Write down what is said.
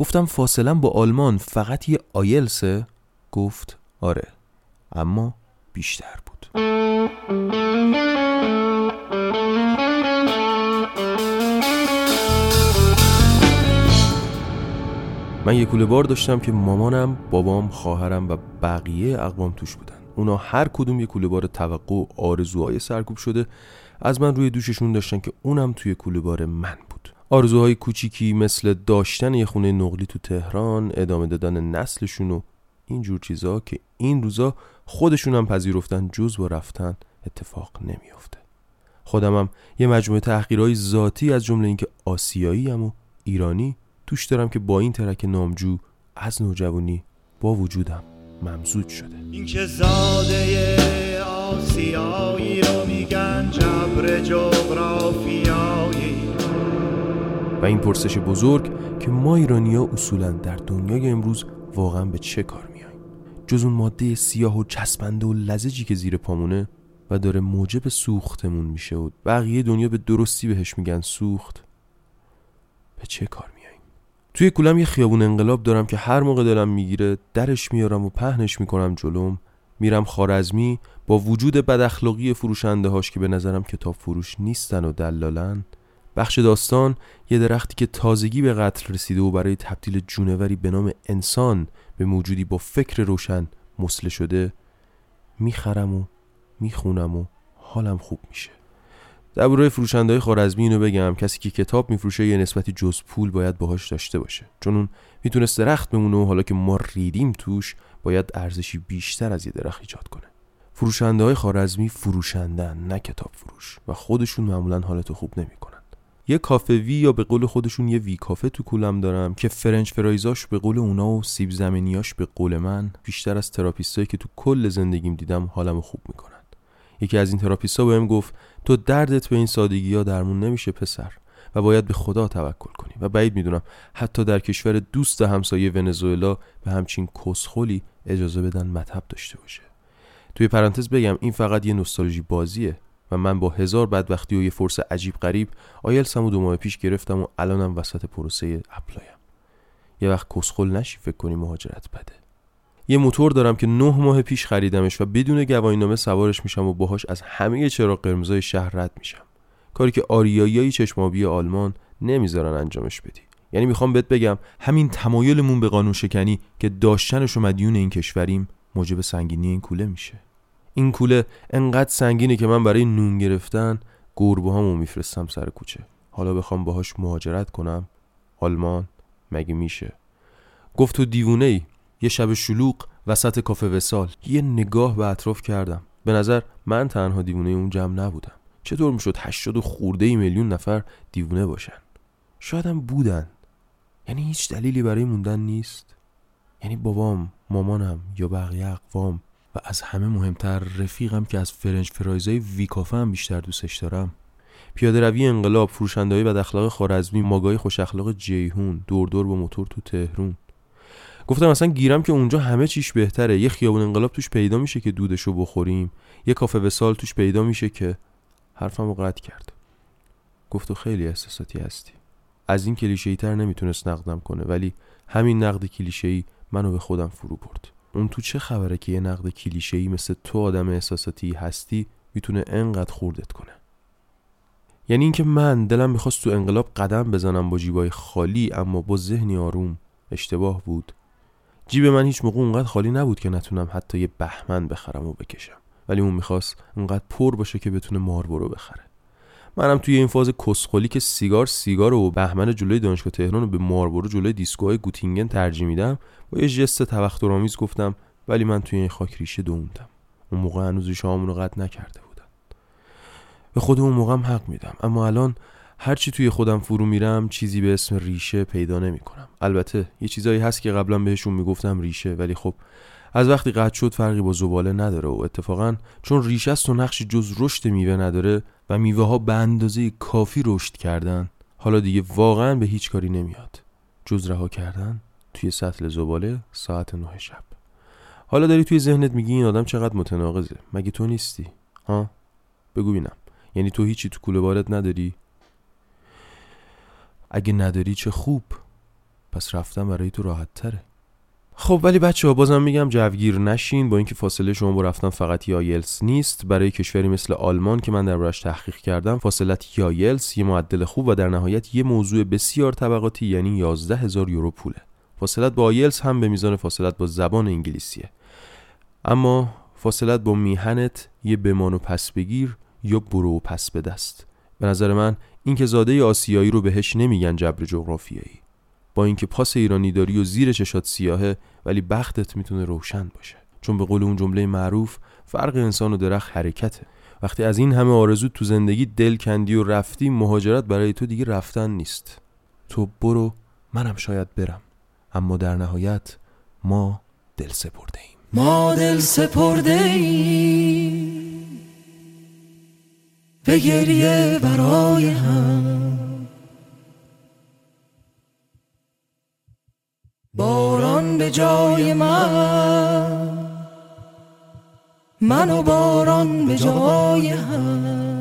گفتم فاصله با آلمان فقط یه آیلسه؟ گفت آره اما بیشتر بود. من یه کوله بار داشتم که مامانم، بابام، خواهرم و بقیه اقوام توش بودن. اونا هر کدوم یه کوله بار توقع و آرزوهای سرکوب شده از من روی دوششون داشتن که اونم توی کوله بار من آرزوهای کوچیکی مثل داشتن یه خونه نقلی تو تهران ادامه دادن نسلشون و اینجور چیزا که این روزا خودشون هم پذیرفتن جز با رفتن اتفاق نمیافته. خودمم یه مجموعه تحقیرهای ذاتی از جمله اینکه آسیایی و ایرانی توش دارم که با این ترک نامجو از نوجوانی با وجودم ممزود شده. این که زاده آسیایی رو میگن جبر جغرافیایی. و این پرسش بزرگ که ما ایرانیا اصولا در دنیای امروز واقعا به چه کار میاییم جز اون ماده سیاه و چسبنده و لزجی که زیر پامونه و داره موجب سوختمون میشه و بقیه دنیا به درستی بهش میگن سوخت به چه کار میاییم توی کولم یه خیابون انقلاب دارم که هر موقع دلم می‌گیره درش میارم و پهنش می‌کنم جلوم میرم خارزمی با وجود بداخلاقی فروشنده هاش که به نظرم کتاب فروش نیستن و دلالن. بخش داستان یه درختی که تازگی به قتل رسیده و برای تبدیل جونوری به نام انسان به موجودی با فکر روشن مسله شده می‌خرم و می‌خونم و حالم خوب میشه. در برای فروشنده های خارزمی اینو بگم کسی که کتاب میفروشه یه نسبتی جز پول باید باهاش داشته باشه. چون اون می‌تونست درخت بمونه و حالا که ما ریدیم توش باید ارزشی بیشتر از یه درخت ایجاد کنه. فروشنده های خارزمی فروشندن نه کتاب فروش و خودشون معمولا حالتو خوب نمی‌کنن. یه کافه وی یا به قول خودشون یه وی کافه تو کولم دارم که French fries اش به قول اونا و سیب زمینیاش به قول من بیشتر از تراپیستایی که تو کل زندگیم دیدم حالمو خوب می‌کنن. یکی از این تراپیستا بهم گفت تو دردت به این سادگی ها درمون نمیشه پسر و باید به خدا توکل کنی. و بعید می‌دونم حتی در کشور دوست همسایه ونزوئلا به همچین کسخلی اجازه بدن مطب داشته باشه. توی پرانتز بگم این فقط یه نوستالژی بازیه. و من با هزار بدبختی و یه قرض عجیب غریب آیلسم و دو ماه پیش گرفتم و الانم وسط پروسه apply م. یه وقت کسخل نشی فکر کنی مهاجرت بده. یه موتور دارم که نه ماه پیش خریدمش و بدون گواهینامه سوارش میشم و باهاش از همه چراغ قرمزای شهر رد میشم. کاری که آریاییای چشم‌آبی آلمان نمی‌ذارن انجامش بدی. یعنی می‌خوام بهت بگم همین تمایلمون به قانون شکنی که داشتنش و مدیون این کشوریم موجب سنگینی این کوله میشه. این کوله انقدر سنگینه که من برای نون گرفتن گربه هامو میفرستم سر کوچه. حالا بخوام باهاش مهاجرت کنم. آلمان مگه میشه؟ گفت تو دیوونه ای یه شب شلوغ وسط کافه وسال. یه نگاه به اطراف کردم. به نظر من تنها دیوونه اون جمع نبودم. چطور می‌شد هشتاد و خورده میلیون نفر دیوونه باشن؟ شایدم بودن. یعنی هیچ دلیلی برای موندن نیست. یعنی بابام مامانم یا بقیه اقوام و از همه مهمتر رفیقم که از فرنج فرایزای ویکافه هم بیشتر دوستش دارم. پیاده روی انقلاب فروشنده های بد اخلاق خارزمی ماگای خوش اخلاق جیهون دور دور با موتور تو تهرون گفتم اصلا گیرم که اونجا همه چیش بهتره. یه خیابون انقلاب توش پیدا میشه که دودشو بخوریم. یه کافه وسال توش پیدا میشه که حرفمو قطع کرد. گفت خیلی احساساتی هستی. از این کلیشه‌ای تر نمی‌تونست نقدم کنه ولی همین نقد کلیشه‌ای منو به خودم فرو برد. اون تو چه خبره که یه نقد کلیشه‌ای مثل تو آدم احساساتی هستی می‌تونه انقدر خوردت کنه؟ یعنی اینکه من دلم می‌خواست تو انقلاب قدم بزنم با جیبای خالی اما با ذهنی آروم اشتباه بود. جیب من هیچ موقع اونقدر خالی نبود که نتونم حتی یه بهمن بخرم و بکشم. ولی اون می‌خواست اونقدر پر باشه که بتونه ماربورو بخره. منم توی این فاز کسخلی که سیگار سیگار و بهمن جلوی دانشگاه تهران رو به ماربورو جلوی دیسکوهای گوتینگن ترجیح میدم. با یه جست توخترآمیز گفتم ولی من توی این خاک ریشه دووندم اون موقع هنوز ریشه‌هامون رو قطع نکرده بودن. به خود اون موقعم حق میدم. اما الان هرچی توی خودم فرو میرم چیزی به اسم ریشه پیدا نمی‌کنم. البته یه چیزایی هست که قبلا بهشون می‌گفتم ریشه ولی خب از وقتی قطع شد فرقی با زباله نداره و اتفاقا چون ریشه است و نقشی جز رشد میوه نداره و میوه ها به اندازه کافی رشد کردن حالا دیگه واقعا به هیچ کاری نمیاد. جز رها کردن توی سطل زباله ساعت نه شب. حالا داری توی ذهنت میگی این آدم چقدر متناقضه؟ مگه تو نیستی؟ ها؟ بگو بینم. یعنی تو هیچی تو کوله بارت نداری؟ اگه نداری چه خوب. پس رفتن برای تو راحت تره خب ولی بچه ها بازم میگم جوگیر نشین با اینکه فاصله شما با رفتن فقط یایلس نیست. برای کشوری مثل آلمان که من دربارش تحقیق کردم فاصلت یایلس یه معدل خوب و در نهایت یه موضوع بسیار طبقاتی یعنی 11 هزار یورو پوله. فاصلت با آیلس هم به میزان فاصلت با زبان انگلیسیه. اما فاصلت با میهنت یه بمان و پس بگیر یا برو و پس به دست. به نظر من اینکه زاده آسیایی رو بهش نمیگن جبر جغرافیایی. با اینکه پاس ایرانی داری و زیر چشات سیاهه ولی بختت می‌تونه روشن باشه. چون به قول اون جمله معروف فرق انسان و درخت حرکته. وقتی از این همه آرزو تو زندگی دل کندی و رفتی مهاجرت برای تو دیگه رفتن نیست. تو برو منم شاید برم. اما در نهایت ما دل سپرده ایم. ما دل سپرده ایم. به گریه برای هم. باران به جای من. من و باران به جای هم.